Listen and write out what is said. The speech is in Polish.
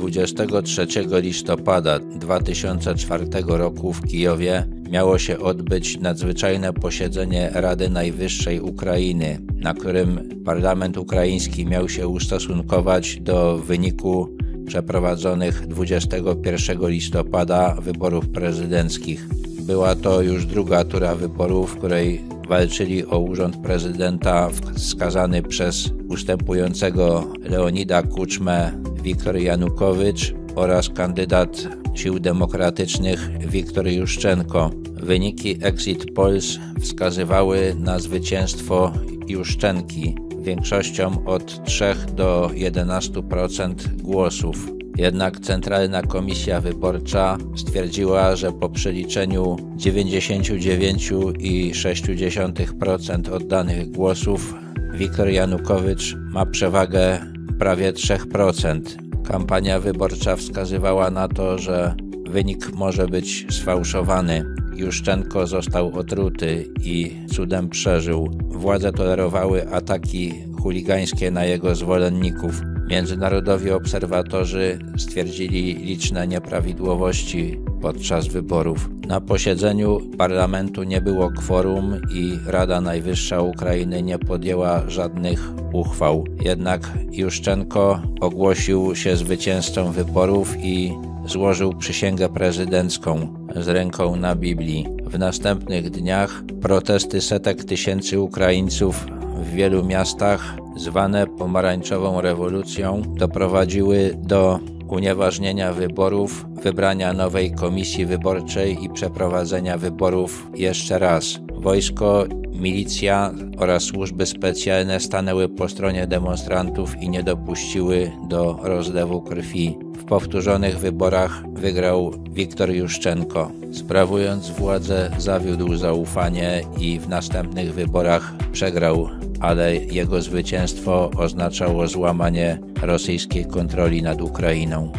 23 listopada 2004 roku w Kijowie miało się odbyć nadzwyczajne posiedzenie Rady Najwyższej Ukrainy, na którym parlament ukraiński miał się ustosunkować do wyniku przeprowadzonych 21 listopada wyborów prezydenckich. Była to już druga tura wyborów, w której walczyli o urząd prezydenta wskazany przez ustępującego Leonida Kuczmę Wiktor Janukowycz oraz kandydat Sił Demokratycznych Wiktor Juszczenko. Wyniki Exit Polls wskazywały na zwycięstwo Juszczenki większością od 3 do 11% głosów. Jednak Centralna Komisja Wyborcza stwierdziła, że po przeliczeniu 99,6% oddanych głosów Wiktor Janukowycz ma przewagę prawie 3%. Kampania wyborcza wskazywała na to, że wynik może być sfałszowany. Juszczenko został otruty i cudem przeżył. Władze tolerowały ataki chuligańskie na jego zwolenników. Międzynarodowi obserwatorzy stwierdzili liczne nieprawidłowości podczas wyborów. Na posiedzeniu parlamentu nie było kworum i Rada Najwyższa Ukrainy nie podjęła żadnych uchwał. Jednak Juszczenko ogłosił się zwycięzcą wyborów i złożył przysięgę prezydencką z ręką na Biblii. W następnych dniach protesty setek tysięcy Ukraińców w wielu miastach, zwane pomarańczową rewolucją, doprowadziły do unieważnienia wyborów, wybrania nowej komisji wyborczej i przeprowadzenia wyborów jeszcze raz. Wojsko, milicja oraz służby specjalne stanęły po stronie demonstrantów i nie dopuściły do rozlewu krwi. W powtórzonych wyborach wygrał Wiktor Juszczenko. Sprawując władzę, zawiódł zaufanie i w następnych wyborach przegrał, ale jego zwycięstwo oznaczało złamanie rosyjskiej kontroli nad Ukrainą.